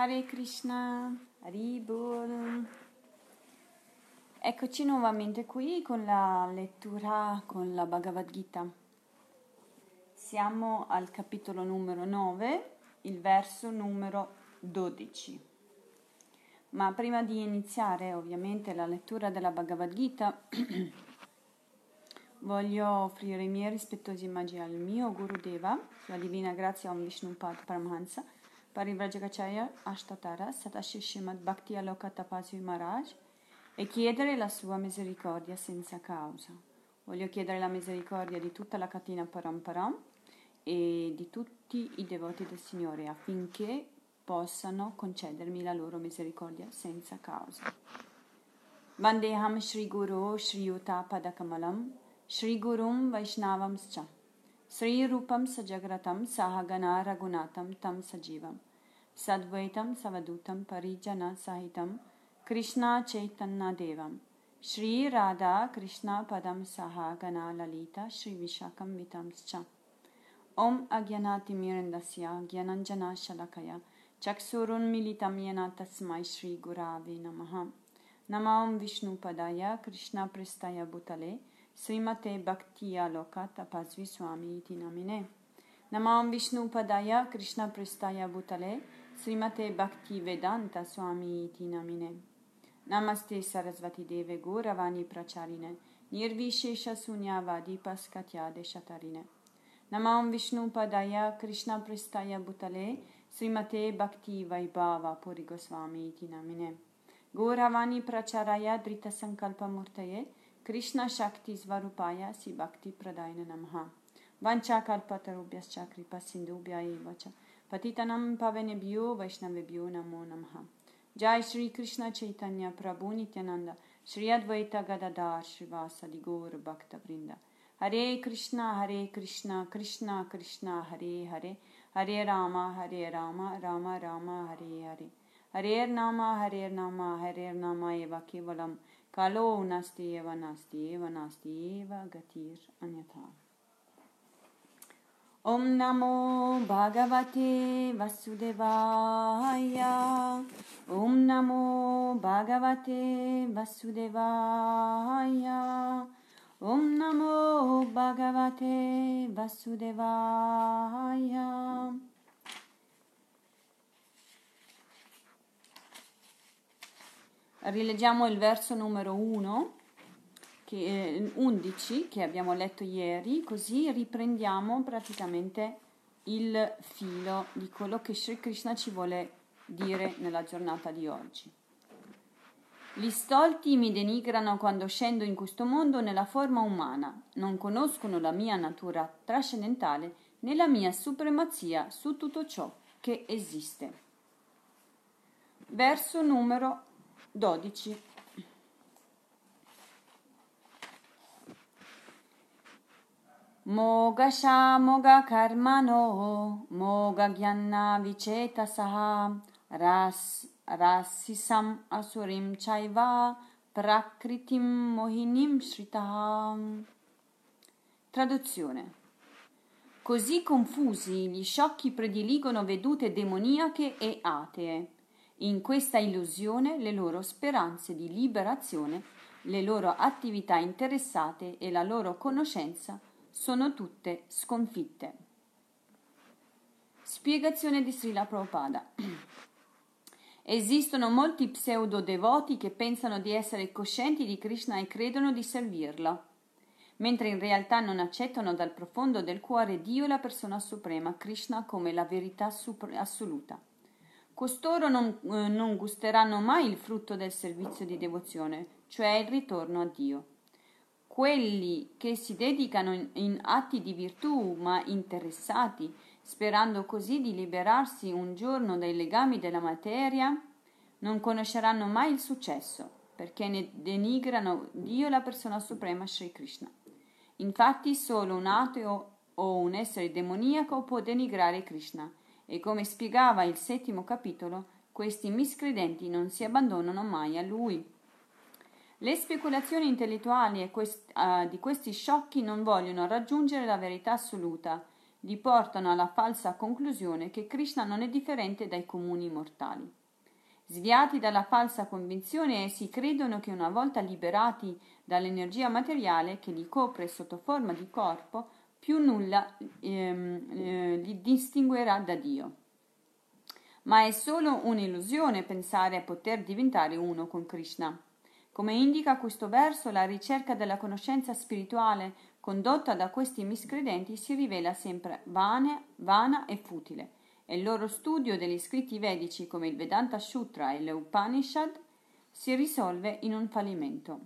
Hare Krishna, Haribol. Eccoci nuovamente qui con la lettura con la Bhagavad Gita. Siamo al capitolo numero 9, il verso numero 12. Ma prima di iniziare ovviamente la lettura della Bhagavad Gita, voglio offrire i miei rispettosi omaggi al mio Guru Deva, la Divina Grazia Om Vishnupad Paramahansa, Parivrajagacharya Ashtatara Satashi Shrimad Bhakti Aloka Tapasvi Maharaj e chiedere la sua misericordia senza causa. Voglio chiedere la misericordia di tutta la catena Paramparam e di tutti i devoti del Signore affinché possano concedermi la loro misericordia senza causa. Vandeham Shri Guru Shri Yuta Padakamalam Shri Gurum Vaishnavamscha Sri Rupam Sajagratam Sahagana Ragunatam Tam Sajivam सद्वैतं सवदूतं परिजनसहितं कृष्णाचैतन्यदेवं। श्रीराधा कृष्णपदं सहा गनाललित श्रीविशाखं वितंश्च। ॐ अज्ञनातिमिरन्दस्य ज्ञानञ्जनशलखय चक्षुरुन्मिलितं येन तस्मै श्रीगुरावे नमः। नमां विष्णुपदाय कृष्णपृष्ठय भूतले श्रीमते भक्ति यालोक तपस्वी स्वामीति नमिने। नमां विष्णुपदाय कृष्णपृष्ठय भूतले Srimate Bhaktiya Swami Iti Namine Namaste Sarasvati Deve Guravani Pracharine Nirvishesha Sunyavadi Paskatyade Shatarine Namam Vishnu Padaya Krishna Prestaya Bhutale Srimate Bhakti Vaibhava Puri Goswami Iti Namine Guravani Pracharaya Drita Sankalpa Murtaye Krishna Shakti Svarupaya Si Bhakti Pradayana Namaha Vancha Kalpatarubhyascha Kripa Sindhubhya Evacha Patitanam Pavenebhyo Vaishnavebhyo Namo Namaha. Jai Shri Krishna Chaitanya Prabhu Nityananda Shri Advaita Gadadhar Srivasa Gaur Bhakta Vrinda. Hare Krishna Hare Krishna Krishna Krishna Hare Hare. Hare Rama Hare Rama Rama Rama Hare Hare. Hare Nama Hare Nama Hare Nama Eva Kevalam. Kalo Nasti Eva Nasti Eva Nasti Eva Gatir Anyatha Om Namo Bhagavate Vasudevaya. Om Namo Bhagavate Vasudevaya. Om Namo Bhagavate Vasudevaya. Rileggiamo il verso numero 1, che, 11 che abbiamo letto ieri, così riprendiamo praticamente il filo di quello che Sri Krishna ci vuole dire nella giornata di oggi. Gli stolti mi denigrano quando scendo in questo mondo nella forma umana, non conoscono la mia natura trascendentale né la mia supremazia su tutto ciò che esiste. Verso numero 12. Moga karmano moga gyanna vicetasaha ras rasisam asurim chaiva prakritim mohinim sritaham. Traduzione. Così confusi gli sciocchi prediligono vedute demoniache e atee. In questa illusione le loro speranze di liberazione, le loro attività interessate e la loro conoscenza sono tutte sconfitte. Spiegazione di Srila Prabhupada. Esistono molti pseudo-devoti che pensano di essere coscienti di Krishna e credono di servirlo, mentre in realtà non accettano dal profondo del cuore Dio la persona suprema, Krishna, come la verità supr- assoluta. Costoro non, eh, non gusteranno mai il frutto del servizio di devozione, cioè il ritorno a Dio. Quelli che si dedicano in, in atti di virtù, ma interessati, sperando così di liberarsi un giorno dai legami della materia, non conosceranno mai il successo, perché ne denigrano Dio la persona suprema Sri Krishna. Infatti solo un ateo o un essere demoniaco può denigrare Krishna, e come spiegava il settimo capitolo, questi miscredenti non si abbandonano mai a lui. Le speculazioni intellettuali quest- uh, di questi sciocchi non vogliono raggiungere la verità assoluta li portano alla falsa conclusione che Krishna non è differente dai comuni mortali. Sviati dalla falsa convinzione, essi credono che una volta liberati dall'energia materiale che li copre sotto forma di corpo, più nulla ehm, eh, li distinguerà da Dio. Ma è solo un'illusione pensare a poter diventare uno con Krishna. Come indica questo verso, la ricerca della conoscenza spirituale condotta da questi miscredenti si rivela sempre vana, vana e futile, e il loro studio degli scritti vedici come il Vedanta Sutra e le Upanishad si risolve in un fallimento.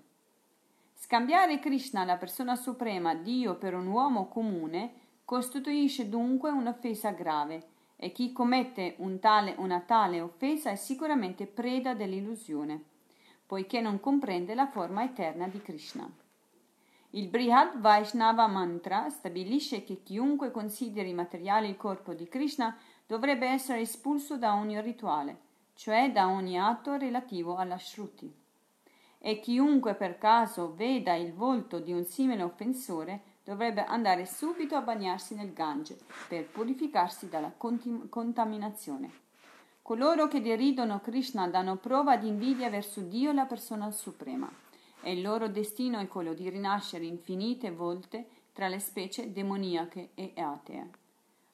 Scambiare Krishna, la persona suprema, Dio, per un uomo comune, costituisce dunque un'offesa grave e chi commette un tale, una tale offesa è sicuramente preda dell'illusione, poiché non comprende la forma eterna di Krishna. Il Brihad Vaishnava Mantra stabilisce che chiunque consideri materiale il corpo di Krishna dovrebbe essere espulso da ogni rituale, cioè da ogni atto relativo alla Shruti. E chiunque per caso veda il volto di un simile offensore dovrebbe andare subito a bagnarsi nel Gange per purificarsi dalla contaminazione. Coloro che deridono Krishna danno prova di invidia verso Dio, la persona suprema e il loro destino è quello di rinascere infinite volte tra le specie demoniache e atee.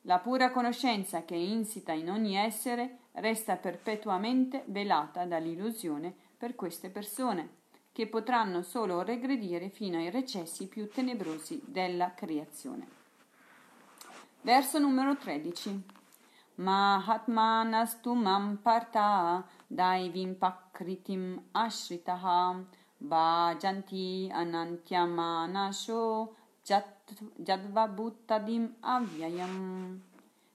La pura conoscenza che è insita in ogni essere resta perpetuamente velata dall'illusione per queste persone, che potranno solo regredire fino ai recessi più tenebrosi della creazione. Verso numero 13. Mam parta daivim pakritim ashritaha Bhajanti anantyamanasho jadvabuttadim avyayam.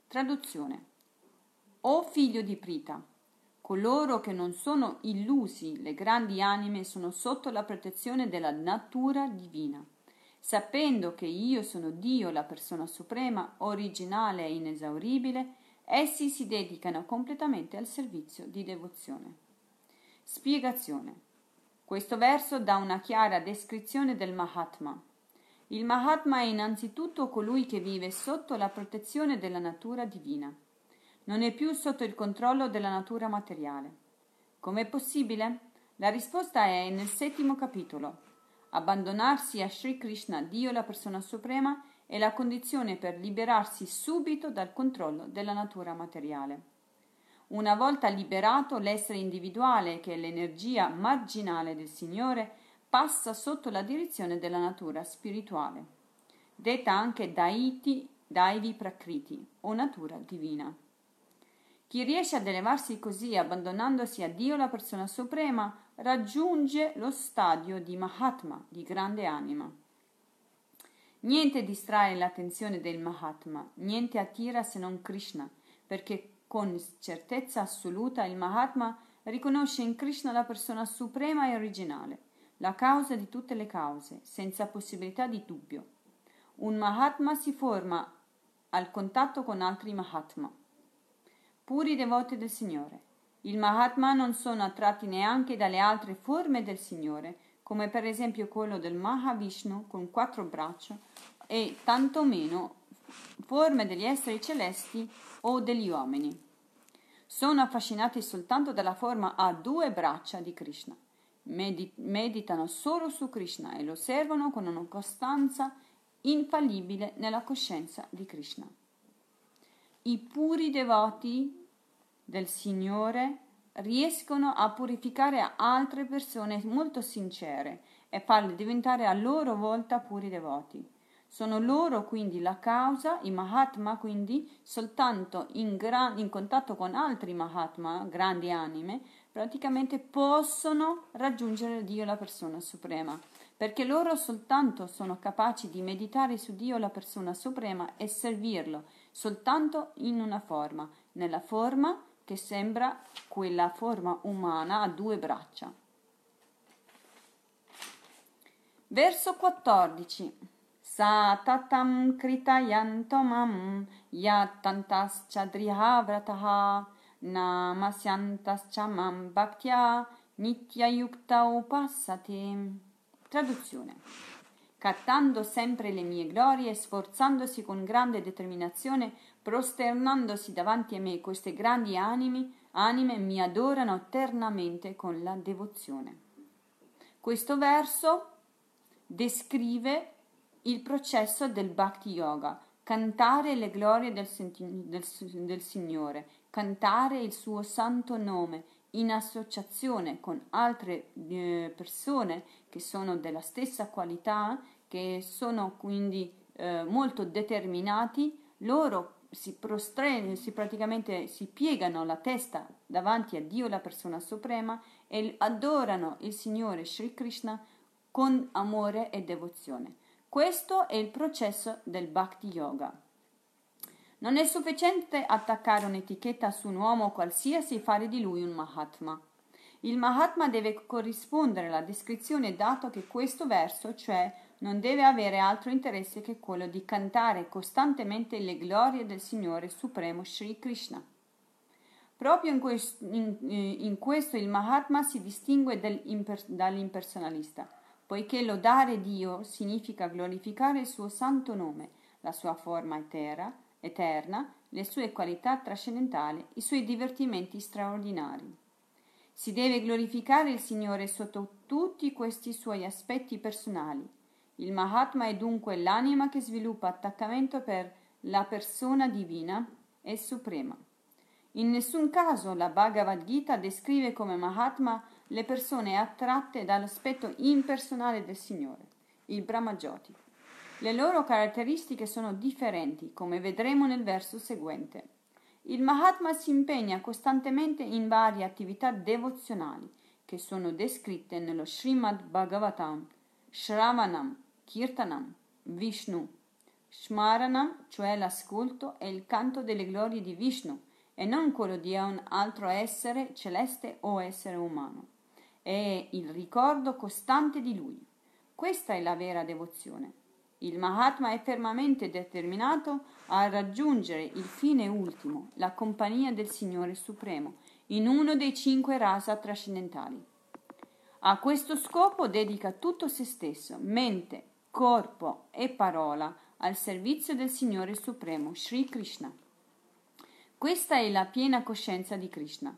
Traduzione. O figlio di Prita, coloro che non sono illusi, le grandi anime, sono sotto la protezione della natura divina. Sapendo che io sono Dio, la persona suprema, originale e inesauribile, essi si dedicano completamente al servizio di devozione. Spiegazione. Questo verso dà una chiara descrizione del Mahatma. Il Mahatma è innanzitutto colui che vive sotto la protezione della natura divina. Non è più sotto il controllo della natura materiale. Com'è possibile? La risposta è nel settimo capitolo. Abbandonarsi a Sri Krishna, Dio la persona suprema, è la condizione per liberarsi subito dal controllo della natura materiale. Una volta liberato l'essere individuale, che è l'energia marginale del Signore, passa sotto la direzione della natura spirituale, detta anche Daiti, Daivi Prakriti o natura divina. Chi riesce ad elevarsi così, abbandonandosi a Dio, la persona suprema, raggiunge lo stadio di Mahatma, di grande anima. Niente distrae l'attenzione del Mahatma, niente attira se non Krishna, perché con certezza assoluta il Mahatma riconosce in Krishna la persona suprema e originale, la causa di tutte le cause, senza possibilità di dubbio. Un Mahatma si forma al contatto con altri Mahatma, puri devoti del Signore. Il Mahatma non sono attratti neanche dalle altre forme del Signore, come per esempio quello del Mahavishnu con quattro braccia, e tantomeno forme degli esseri celesti o degli uomini sono affascinati soltanto dalla forma a due braccia di Krishna. meditano solo su Krishna e lo servono con una costanza infallibile nella coscienza di Krishna. I puri devoti del Signore riescono a purificare altre persone molto sincere e farle diventare a loro volta puri devoti. Sono loro quindi la causa, i Mahatma quindi, soltanto in, gran, in contatto con altri Mahatma, grandi anime, praticamente possono raggiungere Dio la persona suprema, perché loro soltanto sono capaci di meditare su Dio la persona suprema e servirlo soltanto in una forma, nella forma che sembra quella forma umana a due braccia. Verso 14. Satatam kritayantomam yattantas chadrihavrataha namasyantas chamam bhaktya nityayukta upassati. Traduzione. Cattando sempre le mie glorie e sforzandosi con grande determinazione prosternandosi davanti a me, queste grandi anime, anime mi adorano eternamente con la devozione. Questo verso descrive il processo del Bhakti Yoga, cantare le glorie del, del, del Signore, cantare il suo santo nome in associazione con altre eh, persone che sono della stessa qualità, che sono quindi eh, molto determinati, loro si prostrano, si praticamente si piegano la testa davanti a Dio, la persona suprema, e adorano il Signore Sri Krishna con amore e devozione. Questo è il processo del Bhakti Yoga. Non è sufficiente attaccare un'etichetta su un uomo qualsiasi e fare di lui un Mahatma. Il Mahatma deve corrispondere alla descrizione dato che questo verso, cioè non deve avere altro interesse che quello di cantare costantemente le glorie del Signore Supremo Sri Krishna. Proprio in questo, in, in questo il Mahatma si distingue dall'impersonalista poiché lodare Dio significa glorificare il suo santo nome, la sua forma etera, eterna, le sue qualità trascendentali, i suoi divertimenti straordinari. Si deve glorificare il Signore sotto tutti questi suoi aspetti personali. Il Mahatma è dunque l'anima che sviluppa attaccamento per la persona divina e suprema. In nessun caso la Bhagavad Gita descrive come Mahatma le persone attratte dall'aspetto impersonale del Signore, il Brahmajoti. Le loro caratteristiche sono differenti, come vedremo nel verso seguente. Il Mahatma si impegna costantemente in varie attività devozionali che sono descritte nello Srimad Bhagavatam, Shravanam, Kirtanam, Vishnu, Shmaranam, cioè l'ascolto e il canto delle glorie di Vishnu, e non quello di un altro essere celeste o essere umano è il ricordo costante di lui. Questa è la vera devozione. Il Mahatma è fermamente determinato a raggiungere il fine ultimo, la compagnia del Signore Supremo, in uno dei cinque rasa trascendentali. A questo scopo dedica tutto se stesso, mente, corpo e parola al servizio del Signore Supremo, Sri Krishna. Questa è la piena coscienza di Krishna.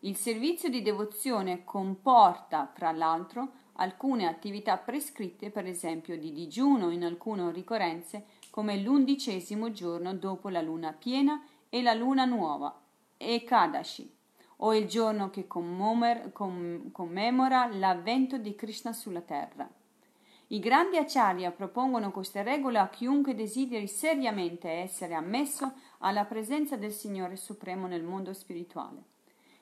Il servizio di devozione comporta, fra l'altro, alcune attività prescritte, per esempio di digiuno in alcune ricorrenze, come l'undicesimo giorno dopo la luna piena e la luna nuova, e Kadashi, o il giorno che commemora l'avvento di Krishna sulla terra. I grandi acharya propongono queste regole a chiunque desideri seriamente essere ammesso alla presenza del Signore Supremo nel mondo spirituale.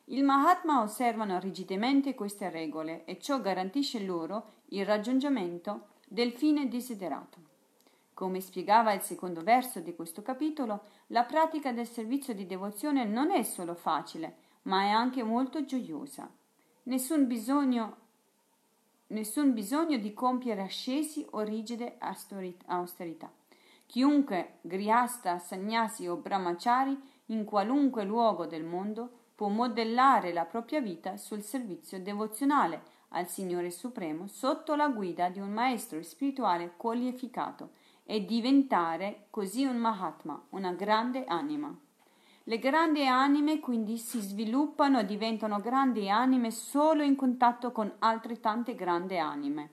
Il Mahatma osservano rigidamente queste regole e ciò garantisce loro il raggiungimento del fine desiderato. Come spiegava il secondo verso di questo capitolo, la pratica del servizio di devozione non è solo facile, ma è anche molto gioiosa. Nessun bisogno, nessun bisogno di compiere ascesi o rigide austerità. Chiunque griasta, sagnasi o brahmachari in qualunque luogo del mondo può modellare la propria vita sul servizio devozionale al Signore Supremo sotto la guida di un maestro spirituale qualificato e diventare così un Mahatma, una grande anima. Le grandi anime quindi si sviluppano e diventano grandi anime solo in contatto con altrettante grandi anime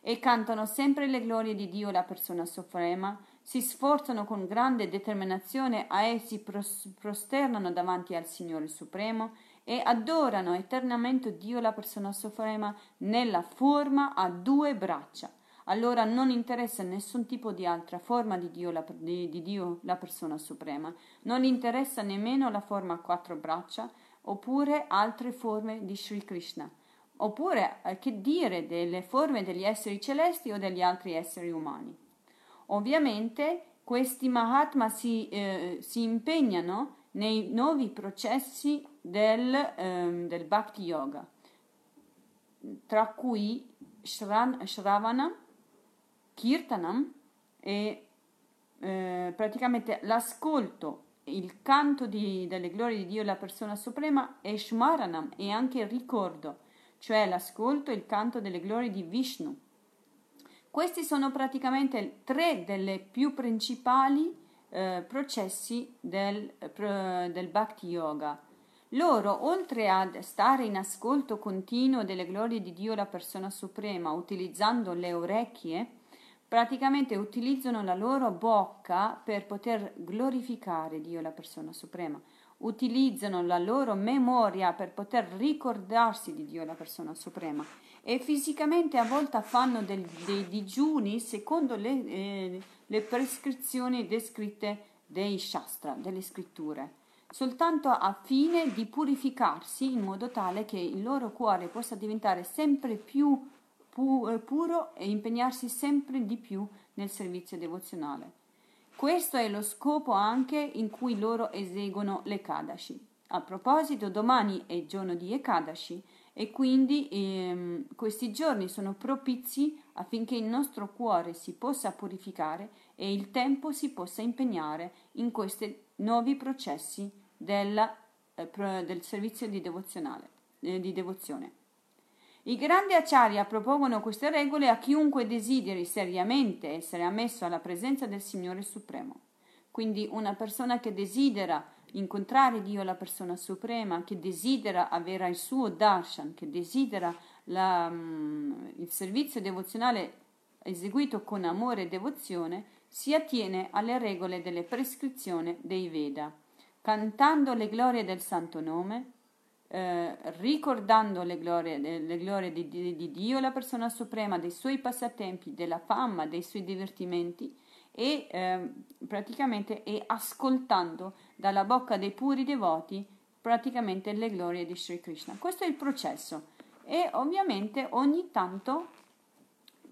e cantano sempre le glorie di Dio, la persona suprema, si sforzano con grande determinazione a essi prosternano davanti al Signore Supremo e adorano eternamente Dio la persona suprema nella forma a due braccia. Allora non interessa nessun tipo di altra forma di Dio, la, di, di Dio, la persona suprema, non interessa nemmeno la forma a quattro braccia oppure altre forme di Sri Krishna, oppure eh, che dire delle forme degli esseri celesti o degli altri esseri umani. Ovviamente questi Mahatma si, eh, si impegnano nei nuovi processi del, eh, del Bhakti Yoga, tra cui Shran, Shravana, Kirtanam e eh, praticamente l'ascolto, il canto di, delle glorie di Dio, la persona suprema, e Shmaranam e anche il ricordo, cioè l'ascolto e il canto delle glorie di Vishnu Questi sono praticamente tre delle più principali eh, processi del, del Bhakti Yoga. Loro, oltre ad stare in ascolto continuo delle glorie di Dio, la persona suprema, utilizzando le orecchie, praticamente utilizzano la loro bocca per poter glorificare Dio, la persona suprema. Utilizzano la loro memoria per poter ricordarsi di Dio, la persona suprema. E fisicamente a volte fanno del, dei digiuni secondo le, eh, le prescrizioni descritte dei Shastra, delle scritture soltanto a fine di purificarsi in modo tale che il loro cuore possa diventare sempre più pu- eh, puro e impegnarsi sempre di più nel servizio devozionale. Questo è lo scopo anche in cui loro eseguono le Kadashi. A proposito, domani è giorno di Ekadashi e quindi ehm, questi giorni sono propizi affinché il nostro cuore si possa purificare e il tempo si possa impegnare in questi nuovi processi della, eh, del servizio di, eh, di devozione. I grandi acciaria propongono queste regole a chiunque desideri seriamente essere ammesso alla presenza del Signore Supremo. Quindi una persona che desidera incontrare Dio, la persona suprema, che desidera avere il suo darshan, che desidera la, um, il servizio devozionale eseguito con amore e devozione, si attiene alle regole delle prescrizioni dei Veda cantando le glorie del santo nome, eh, ricordando le glorie, le glorie di, di, di, Dio, la persona suprema, dei suoi passatempi, della fama, dei suoi divertimenti e eh, praticamente e ascoltando dalla bocca dei puri devoti praticamente le glorie di Sri Krishna. Questo è il processo e ovviamente ogni tanto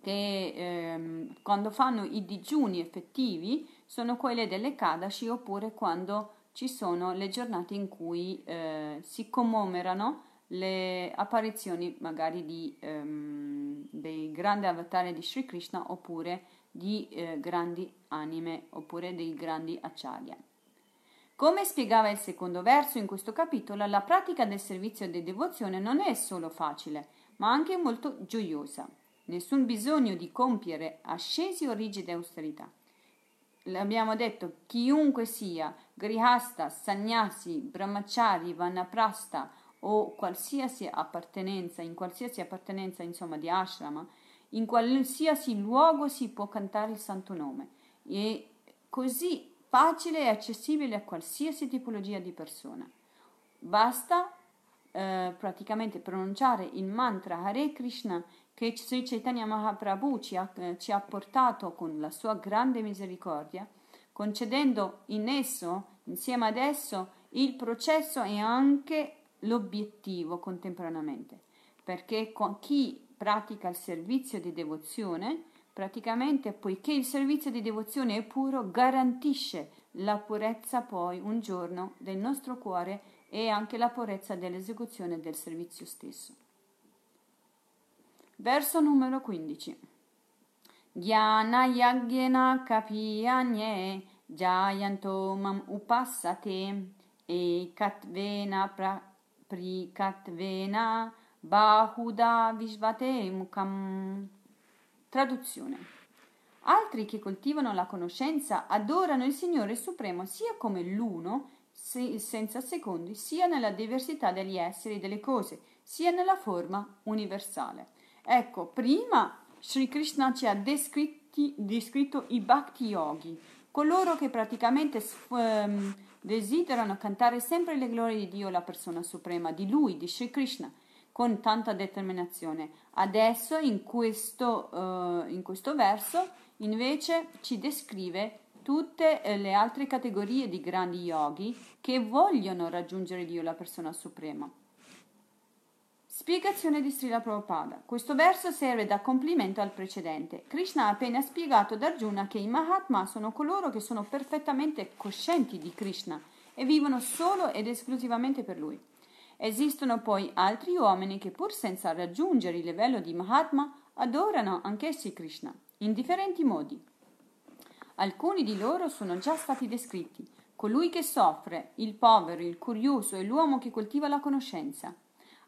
che ehm, quando fanno i digiuni effettivi sono quelle delle Kadashi oppure quando ci sono le giornate in cui eh, si commemorano le apparizioni magari di, ehm, dei grandi avatari di Sri Krishna oppure di eh, grandi anime oppure dei grandi acciaria. Come spiegava il secondo verso in questo capitolo, la pratica del servizio di devozione non è solo facile, ma anche molto gioiosa. Nessun bisogno di compiere ascesi o rigide austerità l'abbiamo detto, chiunque sia, grihasta, sannyasi, brahmachari, vanaprasta o qualsiasi appartenenza, in qualsiasi appartenenza insomma di ashrama, in qualsiasi luogo si può cantare il santo nome. È così facile e accessibile a qualsiasi tipologia di persona. Basta eh, praticamente pronunciare il mantra Hare Krishna che Sri Chaitanya Mahaprabhu ci ha, eh, ci ha portato con la sua grande misericordia, concedendo in esso, insieme ad esso, il processo e anche l'obiettivo contemporaneamente, perché chi pratica il servizio di devozione, praticamente poiché il servizio di devozione è puro, garantisce la purezza poi un giorno del nostro cuore e anche la purezza dell'esecuzione del servizio stesso. Verso numero 15. Jnana yagyena kapiyanye jayanto mam upassate e katvena pra, prikatvena bahuda vishvate mukam. Traduzione. Altri che coltivano la conoscenza adorano il Signore Supremo sia come l'uno, senza secondi, sia nella diversità degli esseri e delle cose, sia nella forma universale. Ecco, prima Sri Krishna ci ha descritti, descritto i Bhakti Yogi, coloro che praticamente um, desiderano cantare sempre le glorie di Dio, la persona suprema, di Lui, di Sri Krishna, con tanta determinazione. Adesso, in questo, uh, in questo verso, invece ci descrive tutte eh, le altre categorie di grandi yogi che vogliono raggiungere Dio, la persona suprema. Spiegazione di Srila Prabhupada. Questo verso serve da complimento al precedente. Krishna ha appena spiegato ad Arjuna che i Mahatma sono coloro che sono perfettamente coscienti di Krishna e vivono solo ed esclusivamente per lui. Esistono poi altri uomini che pur senza raggiungere il livello di Mahatma adorano anch'essi Krishna, in differenti modi. Alcuni di loro sono già stati descritti, colui che soffre, il povero, il curioso e l'uomo che coltiva la conoscenza.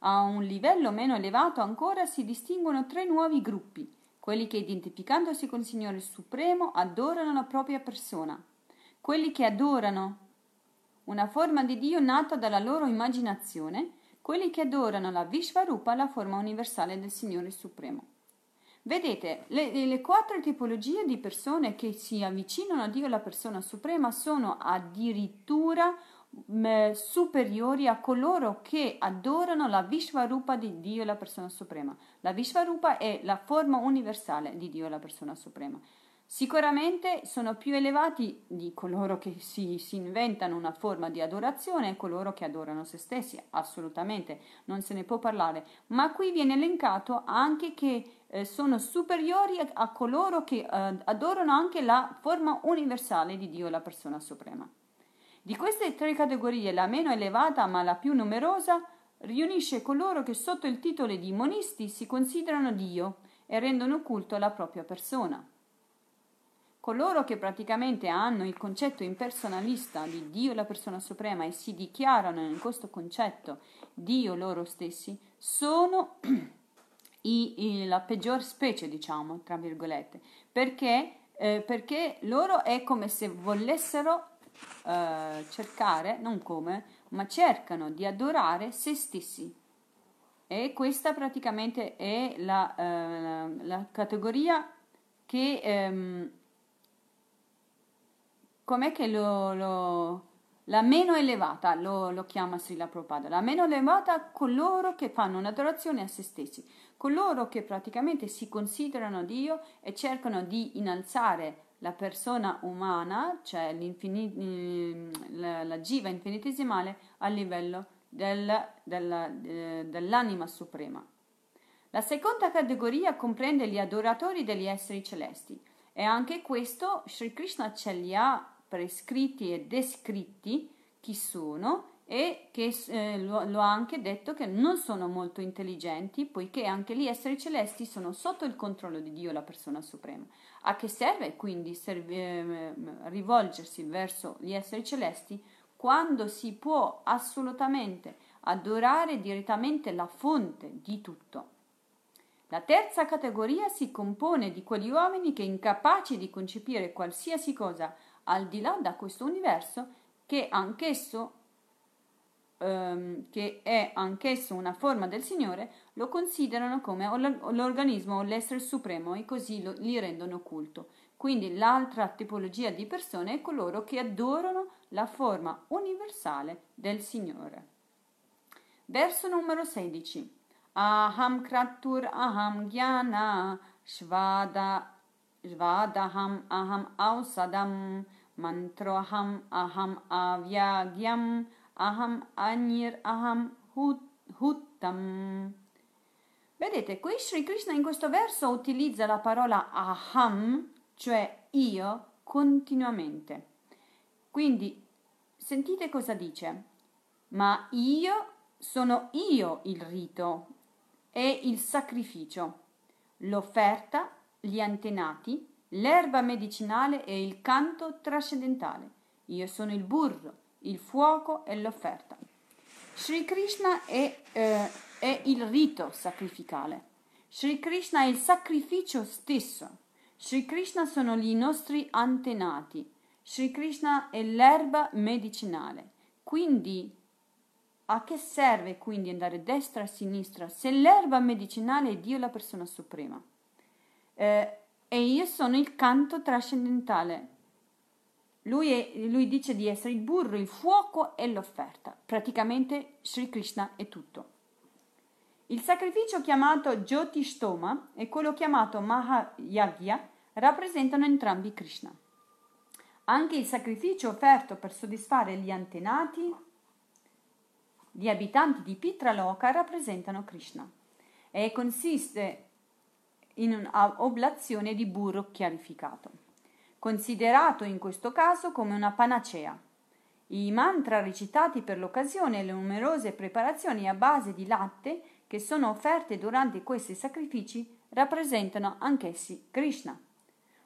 A un livello meno elevato ancora si distinguono tre nuovi gruppi, quelli che identificandosi con il Signore Supremo adorano la propria persona, quelli che adorano una forma di Dio nata dalla loro immaginazione, quelli che adorano la Vishvarupa, la forma universale del Signore Supremo. Vedete, le, le, quattro tipologie di persone che si avvicinano a Dio, la persona suprema, sono addirittura superiori a coloro che adorano la Vishvarupa di Dio, la persona suprema. La Vishvarupa è la forma universale di Dio, la persona suprema. Sicuramente sono più elevati di coloro che si, si, inventano una forma di adorazione e coloro che adorano se stessi, assolutamente non se ne può parlare, ma qui viene elencato anche che eh, sono superiori a, coloro che eh, adorano anche la forma universale di Dio, la persona suprema. Di queste tre categorie, la meno elevata ma la più numerosa riunisce coloro che sotto il titolo di monisti si considerano Dio e rendono culto alla propria persona. Coloro che praticamente hanno il concetto impersonalista di Dio la persona suprema e si dichiarano in questo concetto Dio loro stessi sono i, i, la peggior specie, diciamo, tra virgolette, perché, eh, perché loro è come se volessero eh, cercare, non come, ma cercano di adorare se stessi. E questa praticamente è la, eh, la categoria che ehm, com'è che lo, lo, la meno elevata lo, lo chiama Srila Prabhupada, la meno elevata coloro che fanno un'adorazione a se stessi, coloro che praticamente si considerano Dio e cercano di innalzare la persona umana, cioè la, la jiva infinitesimale, a livello del, del, dell'anima suprema. La seconda categoria comprende gli adoratori degli esseri celesti e anche questo Sri Krishna ce li ha prescritti e descritti chi sono e che eh, lo, lo, ha anche detto che non sono molto intelligenti poiché anche gli esseri celesti sono sotto il controllo di Dio, la persona suprema. A che serve quindi serve, eh, rivolgersi verso gli esseri celesti quando si può assolutamente adorare direttamente la fonte di tutto? La terza categoria si compone di quegli uomini che incapaci di concepire qualsiasi cosa al di là da questo universo che anch'esso ehm, che è anch'esso una forma del Signore, lo considerano come l'organismo o l'essere supremo e così lo, gli rendono culto. Quindi l'altra tipologia di persone è coloro che adorano la forma universale del Signore. Verso numero 16. Aham kratur aham jnana shvada Svadaham aham ausadam, mantroham aham avyagyam, aham anir aham huttam. Vedete, qui Sri Krishna in questo verso utilizza la parola aham, cioè io, continuamente. Quindi, sentite cosa dice. Ma io sono io il rito e il sacrificio, l'offerta gli antenati, l'erba medicinale e il canto trascendentale. Io sono il burro, il fuoco e l'offerta. Sri Krishna è, eh, è il rito sacrificale. Sri Krishna è il sacrificio stesso. Sri Krishna sono i nostri antenati. Sri Krishna è l'erba medicinale. Quindi a che serve quindi andare destra e sinistra se l'erba medicinale è Dio la persona suprema? eh, e io sono il canto trascendentale. Lui, è, lui, dice di essere il burro, il fuoco e l'offerta. Praticamente Sri Krishna è tutto. Il sacrificio chiamato Jyotishtoma e quello chiamato Mahayagya rappresentano entrambi Krishna. Anche il sacrificio offerto per soddisfare gli antenati, gli abitanti di Pitraloka rappresentano Krishna e consiste in un'oblazione di burro chiarificato, considerato in questo caso come una panacea. I mantra recitati per l'occasione e le numerose preparazioni a base di latte che sono offerte durante questi sacrifici rappresentano anch'essi Krishna.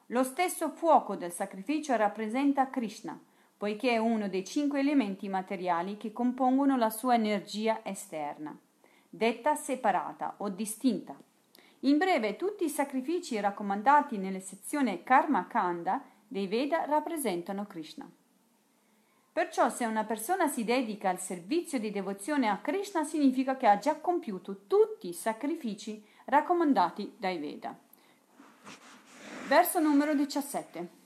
Lo stesso fuoco del sacrificio rappresenta Krishna, poiché è uno dei cinque elementi materiali che compongono la sua energia esterna, detta separata o distinta. In breve, tutti i sacrifici raccomandati nella sezione Karma Kanda dei Veda rappresentano Krishna. Perciò se una persona si dedica al servizio di devozione a Krishna significa che ha già compiuto tutti i sacrifici raccomandati dai Veda. Verso numero 17.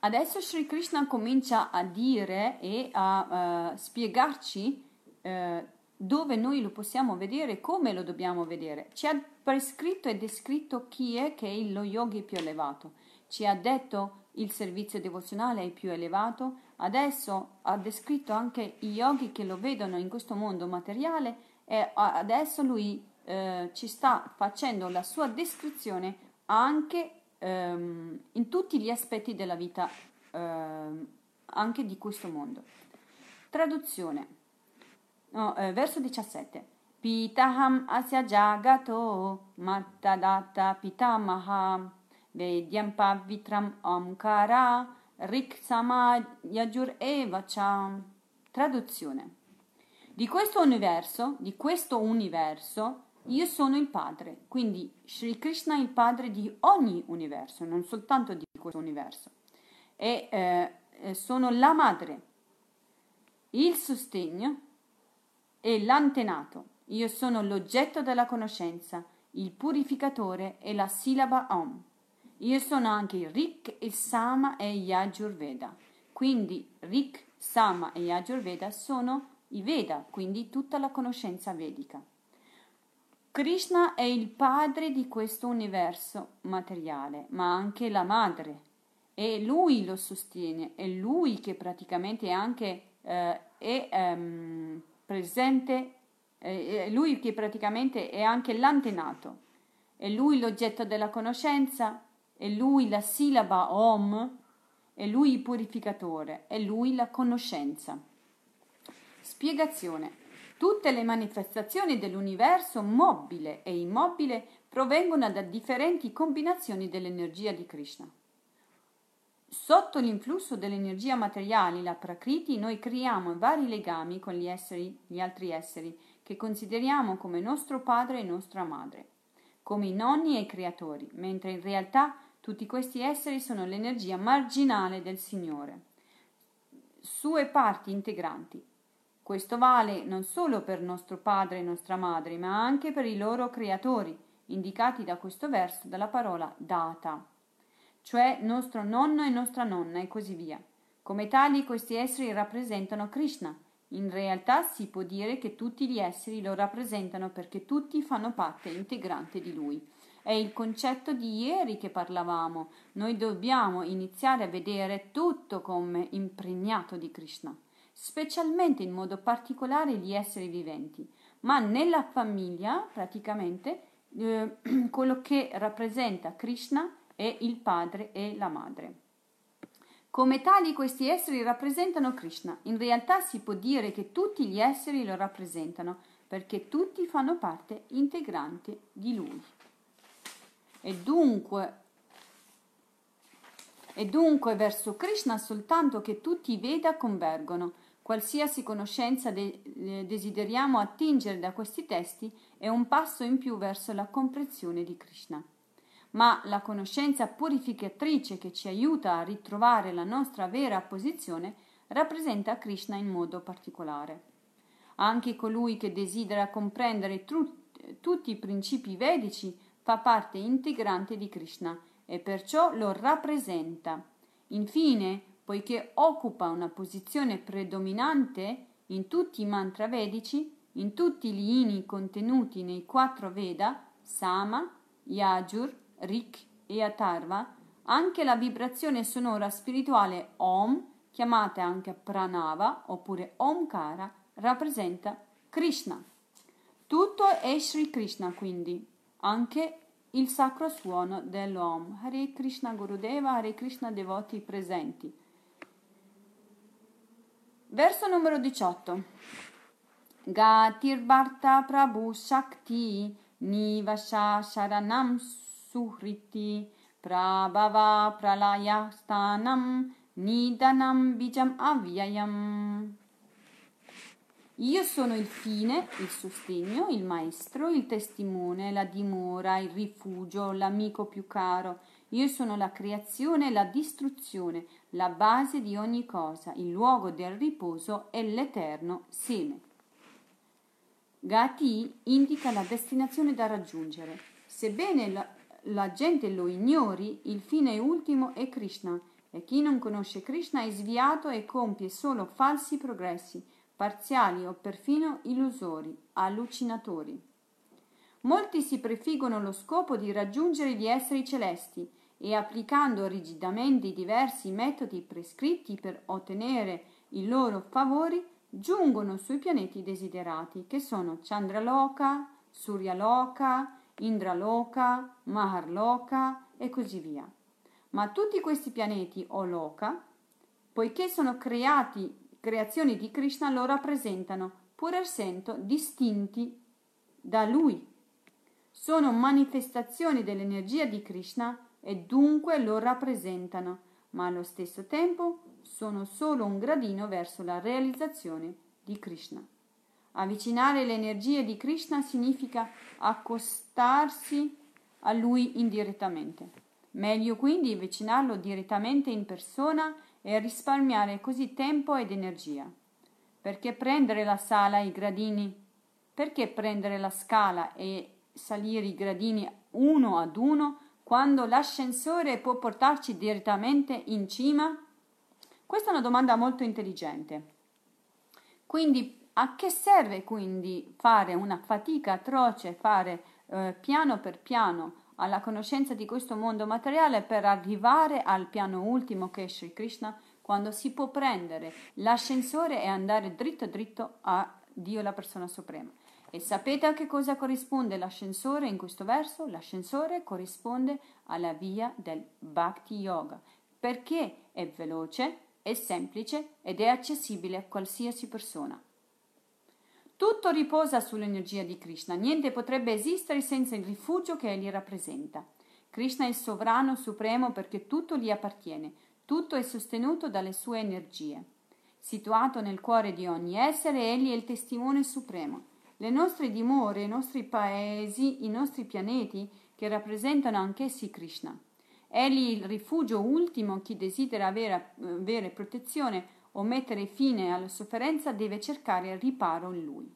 Adesso Sri Krishna comincia a dire e a uh, spiegarci uh, dove noi lo possiamo vedere come lo dobbiamo vedere. Ci ha prescritto e descritto chi è che è lo yogi più elevato. Ci ha detto il servizio devozionale è più elevato. Adesso ha descritto anche i yogi che lo vedono in questo mondo materiale e adesso lui eh, ci sta facendo la sua descrizione anche ehm, in tutti gli aspetti della vita ehm, anche di questo mondo. Traduzione. No, eh, verso 17. Pitaham asya jagato mattadatta pitamaha vedyam pavitram omkara rik yajur evacha. Traduzione. Di questo universo, di questo universo, io sono il padre, quindi Sri Krishna è il padre di ogni universo, non soltanto di questo universo. E eh, sono la madre, il sostegno e l'antenato. Io sono l'oggetto della conoscenza, il purificatore e la sillaba Om. Io sono anche il Rik, il Sama e Yajurveda. Quindi Rik, Sama e Yajurveda sono i Veda, quindi tutta la conoscenza vedica. Krishna è il padre di questo universo materiale, ma anche la madre. E lui lo sostiene, è lui che praticamente anche eh, è ehm, presente, eh, è lui che praticamente è anche l'antenato. È lui l'oggetto della conoscenza, è lui la sillaba Om, è lui il purificatore, è lui la conoscenza. Spiegazione. Tutte le manifestazioni dell'universo mobile e immobile provengono da differenti combinazioni dell'energia di Krishna. Sotto l'influsso dell'energia materiale, la Prakriti, noi creiamo vari legami con gli, esseri, gli altri esseri che consideriamo come nostro padre e nostra madre, come i nonni e i creatori, mentre in realtà tutti questi esseri sono l'energia marginale del Signore, sue parti integranti, questo vale non solo per nostro padre e nostra madre, ma anche per i loro creatori, indicati da questo verso dalla parola data, cioè nostro nonno e nostra nonna e così via. Come tali questi esseri rappresentano Krishna. In realtà si può dire che tutti gli esseri lo rappresentano perché tutti fanno parte integrante di lui. È il concetto di ieri che parlavamo. Noi dobbiamo iniziare a vedere tutto come impregnato di Krishna specialmente in modo particolare gli esseri viventi, ma nella famiglia praticamente eh, quello che rappresenta Krishna è il padre e la madre. Come tali questi esseri rappresentano Krishna. In realtà si può dire che tutti gli esseri lo rappresentano perché tutti fanno parte integrante di lui. E dunque e dunque verso Krishna soltanto che tutti i Veda convergono, Qualsiasi conoscenza de- eh, desideriamo attingere da questi testi è un passo in più verso la comprensione di Krishna. Ma la conoscenza purificatrice che ci aiuta a ritrovare la nostra vera posizione rappresenta Krishna in modo particolare. Anche colui che desidera comprendere tru- tutti i principi vedici fa parte integrante di Krishna e perciò lo rappresenta. Infine, poiché occupa una posizione predominante in tutti i mantra vedici, in tutti gli inni contenuti nei quattro Veda, Sama, Yajur, Rik e Atharva, anche la vibrazione sonora spirituale Om, chiamata anche Pranava oppure Omkara, rappresenta Krishna. Tutto è Sri Krishna quindi, anche il sacro suono dell'Om. Hare Krishna Gurudeva, Hare Krishna devoti presenti. Verso numero 18. Gatir Bharta Prabhu Shakti Nivasha Sharanam Suhriti Prabhava Pralaya Stanam Nidanam Bijam Avyayam. Io sono il fine, il sostegno, il maestro, il testimone, la dimora, il rifugio, l'amico più caro. Io sono la creazione, la distruzione, la base di ogni cosa, il luogo del riposo e l'eterno seme. Gati indica la destinazione da raggiungere. Sebbene la, gente lo ignori, il fine ultimo è Krishna e chi non conosce Krishna è sviato e compie solo falsi progressi parziali o perfino illusori, allucinatori. Molti si prefiggono lo scopo di raggiungere gli esseri celesti e applicando rigidamente i diversi metodi prescritti per ottenere i loro favori, giungono sui pianeti desiderati, che sono Chandraloka, Suryaloka, Indraloka, Maharloka e così via. Ma tutti questi pianeti o loka, poiché sono creati creazioni di Krishna lo rappresentano, pur essendo distinti da lui. Sono manifestazioni dell'energia di Krishna e dunque lo rappresentano, ma allo stesso tempo sono solo un gradino verso la realizzazione di Krishna. Avvicinare le energie di Krishna significa accostarsi a lui indirettamente. Meglio quindi avvicinarlo direttamente in persona e risparmiare così tempo ed energia. Perché prendere la sala e i gradini? Perché prendere la scala e salire i gradini uno ad uno quando l'ascensore può portarci direttamente in cima? Questa è una domanda molto intelligente. Quindi a che serve quindi fare una fatica atroce, fare eh, piano per piano alla conoscenza di questo mondo materiale per arrivare al piano ultimo che è Sri Krishna, quando si può prendere l'ascensore e andare dritto dritto a Dio la persona suprema. E sapete a che cosa corrisponde l'ascensore in questo verso? L'ascensore corrisponde alla via del Bhakti Yoga, perché è veloce, è semplice ed è accessibile a qualsiasi persona. Tutto riposa sull'energia di Krishna, niente potrebbe esistere senza il rifugio che egli rappresenta. Krishna è il sovrano supremo perché tutto gli appartiene, tutto è sostenuto dalle sue energie. Situato nel cuore di ogni essere, egli è il testimone supremo. Le nostre dimore, i nostri paesi, i nostri pianeti, che rappresentano anch'essi Krishna. Egli il rifugio ultimo, chi desidera avere, avere protezione o mettere fine alla sofferenza deve cercare riparo in lui.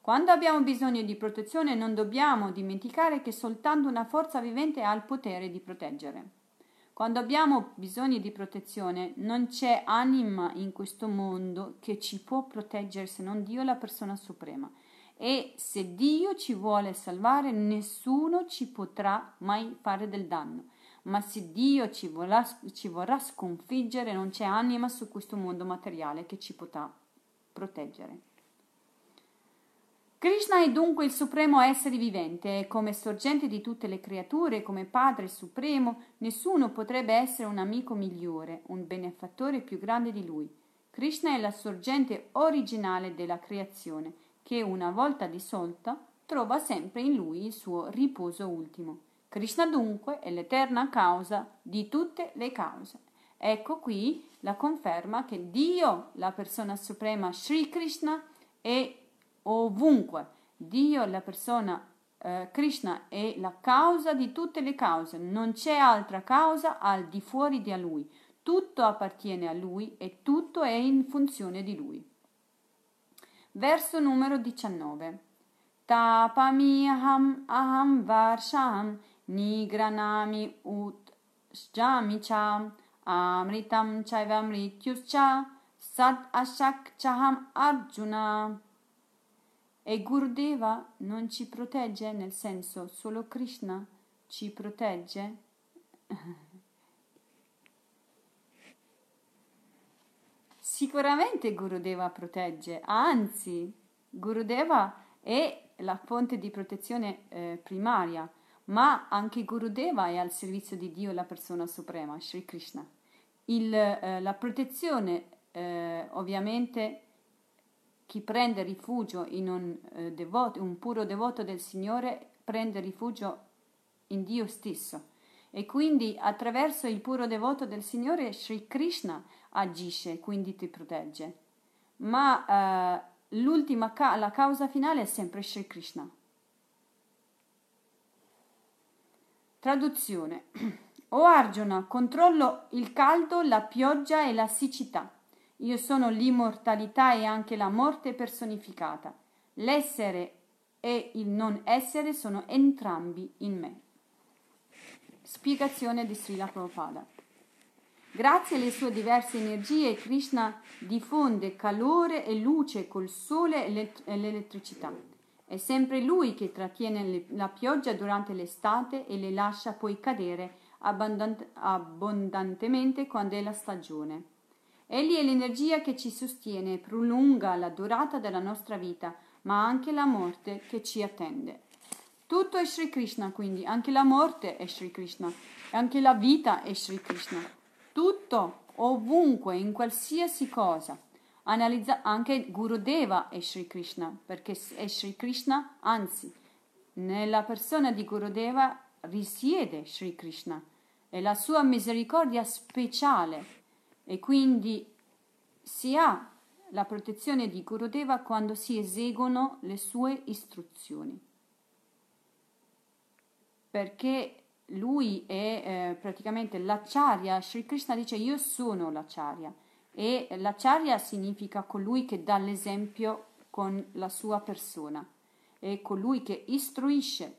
Quando abbiamo bisogno di protezione non dobbiamo dimenticare che soltanto una forza vivente ha il potere di proteggere. Quando abbiamo bisogno di protezione non c'è anima in questo mondo che ci può proteggere se non Dio la persona suprema. E se Dio ci vuole salvare, nessuno ci potrà mai fare del danno ma se Dio ci vorrà, ci vorrà sconfiggere non c'è anima su questo mondo materiale che ci potrà proteggere. Krishna è dunque il supremo essere vivente come sorgente di tutte le creature, come Padre supremo, nessuno potrebbe essere un amico migliore, un benefattore più grande di lui. Krishna è la sorgente originale della creazione, che una volta dissolta trova sempre in lui il suo riposo ultimo. Krishna dunque è l'eterna causa di tutte le cause. Ecco qui la conferma che Dio, la persona suprema Sri Krishna, è ovunque. Dio, la persona eh, Krishna, è la causa di tutte le cause. Non c'è altra causa al di fuori di Lui. Tutto appartiene a Lui e tutto è in funzione di Lui. Verso numero 19. Tapamiham aham varsham nigranami ut jamicha amritam chaiva mrityuscha sad ashak chaham arjuna e Gurdeva non ci protegge nel senso solo Krishna ci protegge. Sicuramente Gurudeva protegge, anzi, Gurudeva è la fonte di protezione eh, primaria ma anche Gurudeva è al servizio di Dio, la persona suprema, Sri Krishna. Il, eh, la protezione, eh, ovviamente, chi prende rifugio in un, eh, devoto, un puro devoto del Signore prende rifugio in Dio stesso. E quindi attraverso il puro devoto del Signore Sri Krishna agisce, quindi ti protegge. Ma eh, l'ultima ca- la causa finale è sempre Sri Krishna. Traduzione. O Arjuna, controllo il caldo, la pioggia e la siccità. Io sono l'immortalità e anche la morte personificata. L'essere e il non essere sono entrambi in me. Spiegazione di Srila Prabhupada. Grazie alle sue diverse energie, Krishna diffonde calore e luce col sole e l'elettricità. È sempre lui che trattiene la pioggia durante l'estate e le lascia poi cadere abbondant- abbondantemente quando è la stagione. Egli è l'energia che ci sostiene e prolunga la durata della nostra vita, ma anche la morte che ci attende. Tutto è Sri Krishna, quindi anche la morte è Sri Krishna, anche la vita è Sri Krishna. Tutto, ovunque, in qualsiasi cosa. Analizza anche Gurudeva è Sri Krishna, perché è Sri Krishna, anzi, nella persona di Gurudeva risiede Sri Krishna. È la sua misericordia speciale e quindi si ha la protezione di Gurudeva quando si eseguono le sue istruzioni. Perché lui è eh, praticamente l'acciaria, Sri Krishna dice io sono l'acciaria e l'acciaria significa colui che dà l'esempio con la sua persona, è colui che istruisce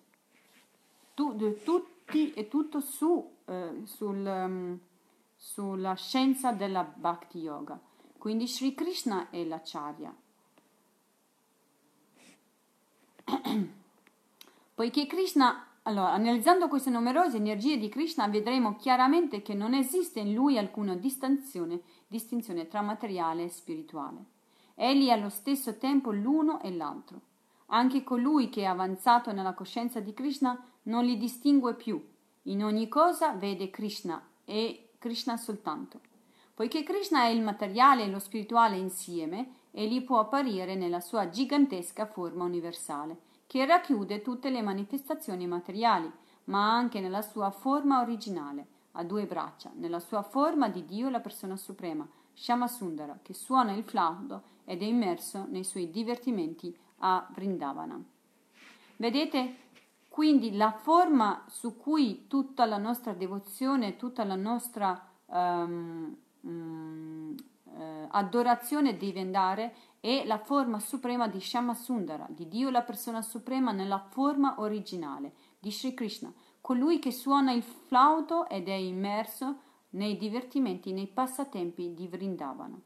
tu, tutti e tutto su, eh, sul, um, sulla scienza della Bhakti Yoga. Quindi Sri Krishna è l'acciaria. Poiché Krishna allora, analizzando queste numerose energie di Krishna, vedremo chiaramente che non esiste in lui alcuna distinzione, distinzione tra materiale e spirituale. Egli è allo stesso tempo l'uno e l'altro. Anche colui che è avanzato nella coscienza di Krishna non li distingue più. In ogni cosa vede Krishna e Krishna soltanto. Poiché Krishna è il materiale e lo spirituale insieme, egli può apparire nella sua gigantesca forma universale che racchiude tutte le manifestazioni materiali, ma anche nella sua forma originale, a due braccia, nella sua forma di Dio la persona suprema, Shama Sundara, che suona il flauto ed è immerso nei suoi divertimenti a Vrindavana. Vedete? Quindi la forma su cui tutta la nostra devozione, tutta la nostra um, um, uh, adorazione deve andare è la forma suprema di Shama Sundara, di Dio la persona suprema nella forma originale, di Sri Krishna, colui che suona il flauto ed è immerso nei divertimenti, nei passatempi di Vrindavana.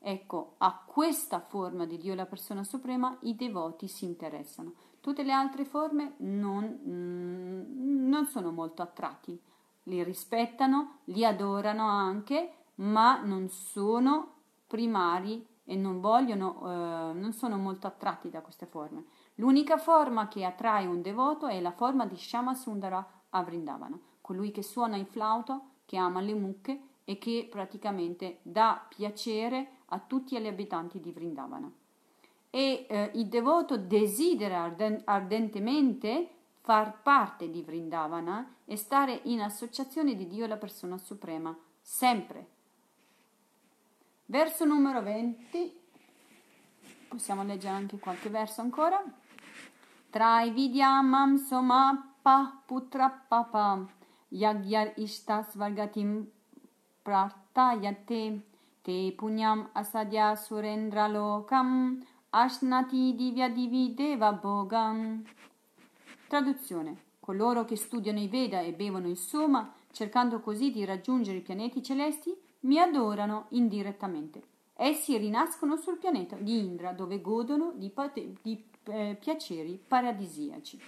Ecco, a questa forma di Dio la persona suprema i devoti si interessano. Tutte le altre forme non, mm, non sono molto attratti, li rispettano, li adorano anche, ma non sono primari e non vogliono, eh, non sono molto attratti da queste forme. L'unica forma che attrae un devoto è la forma di Shama Sundara a Vrindavana, colui che suona il flauto, che ama le mucche e che praticamente dà piacere a tutti gli abitanti di Vrindavana. E eh, il devoto desidera arden- ardentemente far parte di Vrindavana e stare in associazione di Dio la persona suprema, sempre Verso numero 20, possiamo leggere anche qualche verso ancora. Traividyamam somappa putra papa yagyar ishta svargatim prartayate te punyam asadya surendra lokam ashnati divya divi deva bhogam. Traduzione. Coloro che studiano i Veda e bevono il Soma, cercando così di raggiungere i pianeti celesti, mi adorano indirettamente. Essi rinascono sul pianeta di Indra dove godono di, di eh, piaceri paradisiaci.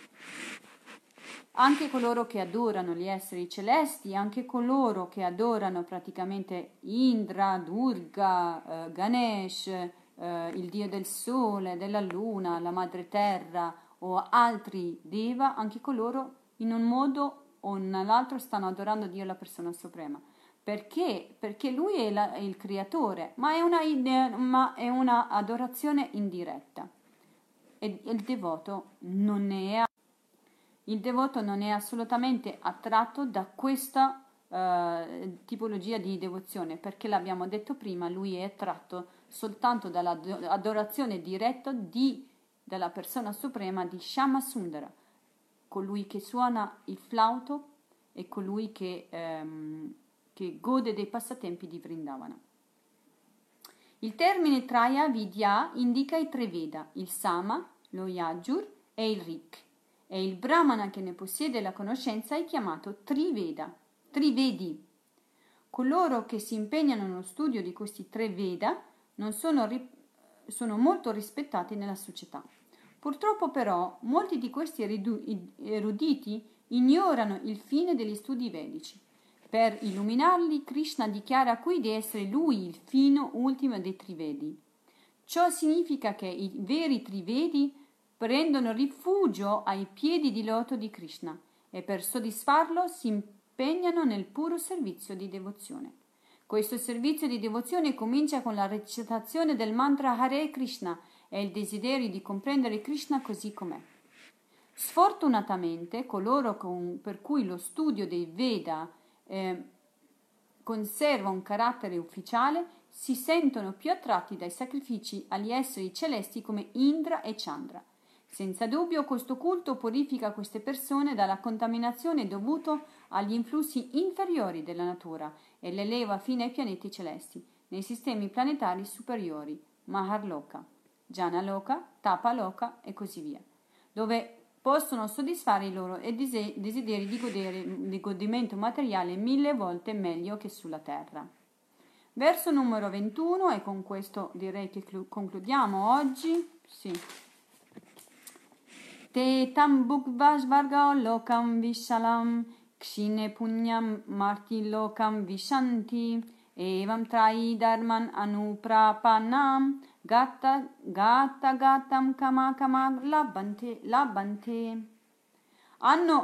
Anche coloro che adorano gli esseri celesti, anche coloro che adorano praticamente Indra, Durga, eh, Ganesh, eh, il dio del sole, della luna, la madre terra o altri deva, anche coloro in un modo o nell'altro stanno adorando Dio la persona suprema. Perché? Perché lui è, la, il creatore, ma è, una, ma è una adorazione indiretta. E il devoto non è, il devoto non è assolutamente attratto da questa uh, tipologia di devozione, perché l'abbiamo detto prima, lui è attratto soltanto dall'adorazione diretta di, della persona suprema di Shama Sundara, colui che suona il flauto e colui che, ehm, che gode dei passatempi di Vrindavana. Il termine Traya Vidya indica i tre Veda, il Sama, lo Yajur e il Rik, e il Brahmana che ne possiede la conoscenza è chiamato Triveda, Trivedi. Coloro che si impegnano nello studio di questi tre Veda non sono, sono molto rispettati nella società. Purtroppo però molti di questi eruditi ignorano il fine degli studi vedici. Per illuminarli, Krishna dichiara qui di essere lui il fino ultimo dei Trivedi. Ciò significa che i veri Trivedi prendono rifugio ai piedi di loto di Krishna e per soddisfarlo si impegnano nel puro servizio di devozione. Questo servizio di devozione comincia con la recitazione del mantra Hare Krishna e il desiderio di comprendere Krishna così com'è. Sfortunatamente, coloro con, per cui lo studio dei Veda eh, conserva un carattere ufficiale si sentono più attratti dai sacrifici agli esseri celesti come Indra e Chandra. Senza dubbio questo culto purifica queste persone dalla contaminazione dovuta agli influssi inferiori della natura e le eleva fino ai pianeti celesti, nei sistemi planetari superiori, Maharloka, Janaloka, Tapaloka e così via, dove possono soddisfare i loro desideri di, godere, di godimento materiale mille volte meglio che sulla terra. Verso numero 21, e con questo direi che concludiamo oggi. Sì. Te tam bhukvashvarga lokam vishalam kshine punyam marti lokam vishanti evam trai dharman anuprapanam gatta gatta gattam kama kama labante labante hanno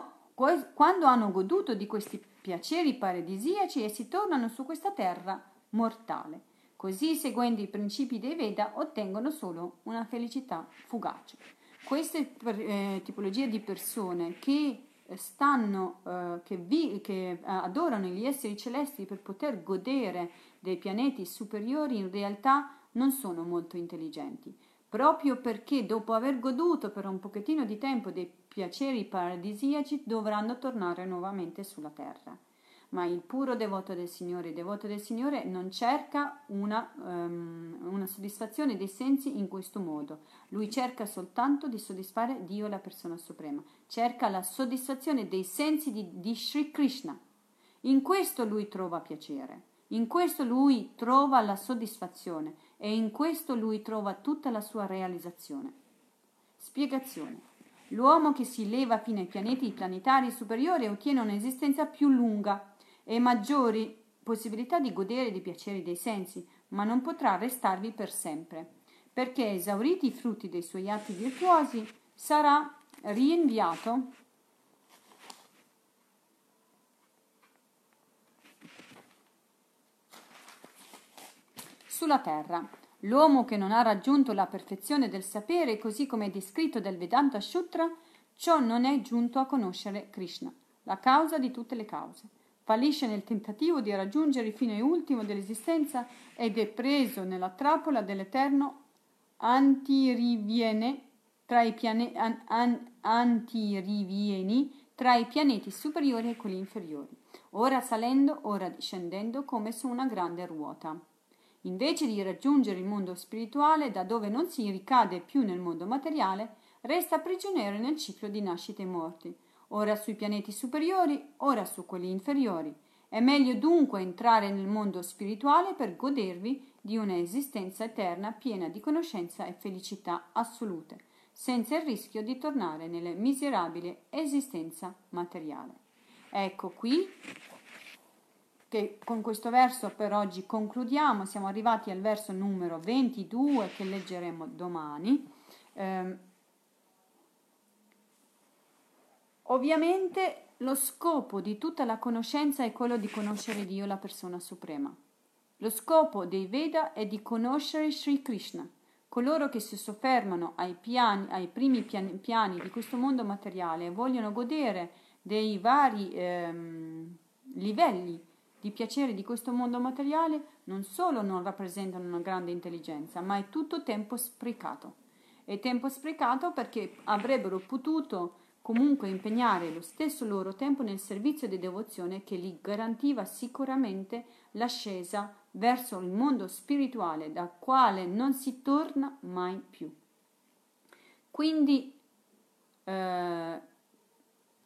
quando hanno goduto di questi piaceri paradisiaci e si tornano su questa terra mortale. Così, seguendo i principi dei Veda, ottengono solo una felicità fugace. Queste eh, tipologie di persone che stanno, eh, che, vi, che eh, adorano gli esseri celesti per poter godere dei pianeti superiori, in realtà non sono molto intelligenti, proprio perché dopo aver goduto per un pochettino di tempo dei piaceri paradisiaci dovranno tornare nuovamente sulla terra ma il puro devoto del Signore, il devoto del Signore non cerca una, um, una, soddisfazione dei sensi in questo modo, lui cerca soltanto di soddisfare Dio, la persona suprema, cerca la soddisfazione dei sensi di, di Sri Krishna. In questo lui trova piacere, in questo lui trova la soddisfazione e in questo lui trova tutta la sua realizzazione. Spiegazione. L'uomo che si leva fino ai pianeti planetari superiori ottiene un'esistenza più lunga e maggiori possibilità di godere dei piaceri dei sensi, ma non potrà restarvi per sempre, perché esauriti i frutti dei suoi atti virtuosi sarà rinviato sulla terra. L'uomo che non ha raggiunto la perfezione del sapere, così come è descritto dal Vedanta Sutra, ciò non è giunto a conoscere Krishna, la causa di tutte le cause fallisce nel tentativo di raggiungere il fine ultimo dell'esistenza ed è preso nella trappola dell'eterno antiriviene tra i, piane, an, an, antirivieni tra i pianeti superiori e quelli inferiori, ora salendo, ora scendendo come su una grande ruota. Invece di raggiungere il mondo spirituale, da dove non si ricade più nel mondo materiale, resta prigioniero nel ciclo di nascite e morti, ora sui pianeti superiori, ora su quelli inferiori. È meglio dunque entrare nel mondo spirituale per godervi di una esistenza eterna piena di conoscenza e felicità assolute, senza il rischio di tornare nella miserabile esistenza materiale. Ecco qui che con questo verso per oggi concludiamo, siamo arrivati al verso numero 22 che leggeremo domani. Eh, Ovviamente lo scopo di tutta la conoscenza è quello di conoscere Dio, la persona suprema. Lo scopo dei Veda è di conoscere Sri Krishna. Coloro che si soffermano ai, piani, ai primi piani, piani, di questo mondo materiale e vogliono godere dei vari ehm, livelli di piacere di questo mondo materiale non solo non rappresentano una grande intelligenza, ma è tutto tempo sprecato. È tempo sprecato perché avrebbero potuto comunque impegnare lo stesso loro tempo nel servizio di devozione che gli garantiva sicuramente l'ascesa verso il mondo spirituale dal quale non si torna mai più. Quindi eh,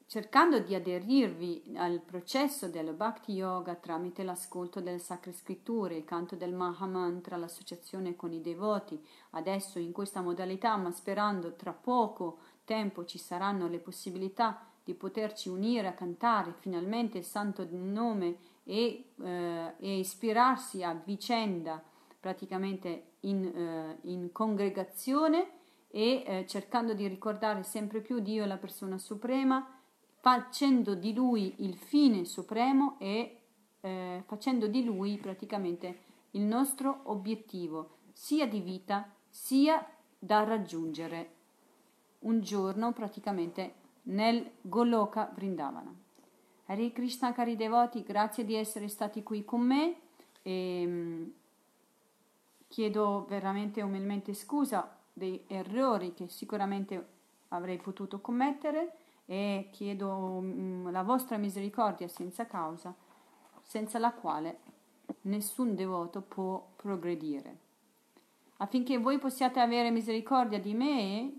cercando di aderirvi al processo del Bhakti Yoga tramite l'ascolto delle sacre scritture, il canto del Mahamantra, l'associazione con i devoti, adesso in questa modalità, ma sperando tra poco tempo ci saranno le possibilità di poterci unire a cantare finalmente il santo nome e, eh, e ispirarsi a vicenda praticamente in, eh, in congregazione e eh, cercando di ricordare sempre più Dio la persona suprema facendo di lui il fine supremo e eh, facendo di lui praticamente il nostro obiettivo, sia di vita sia da raggiungere un giorno praticamente nel Goloka Vrindavana. Hare Krishna cari devoti, grazie di essere stati qui con me e ehm, chiedo veramente umilmente scusa dei errori che sicuramente avrei potuto commettere e chiedo mm, la vostra misericordia senza causa, senza la quale nessun devoto può progredire. Affinché voi possiate avere misericordia di me,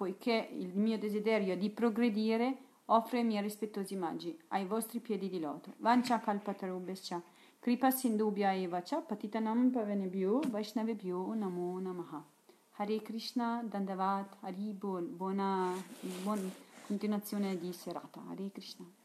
poiché il mio desiderio è di progredire, offro i miei rispettosi magi ai vostri piedi di loto. Vancha kalpatarubhescha, kripa sindubhya evacha, patitanam pavenebhyo, vaishnavebhyo namo namaha. Hare Krishna, Dandavat, Hari Bol, buona, buona continuazione di serata. Hare Krishna.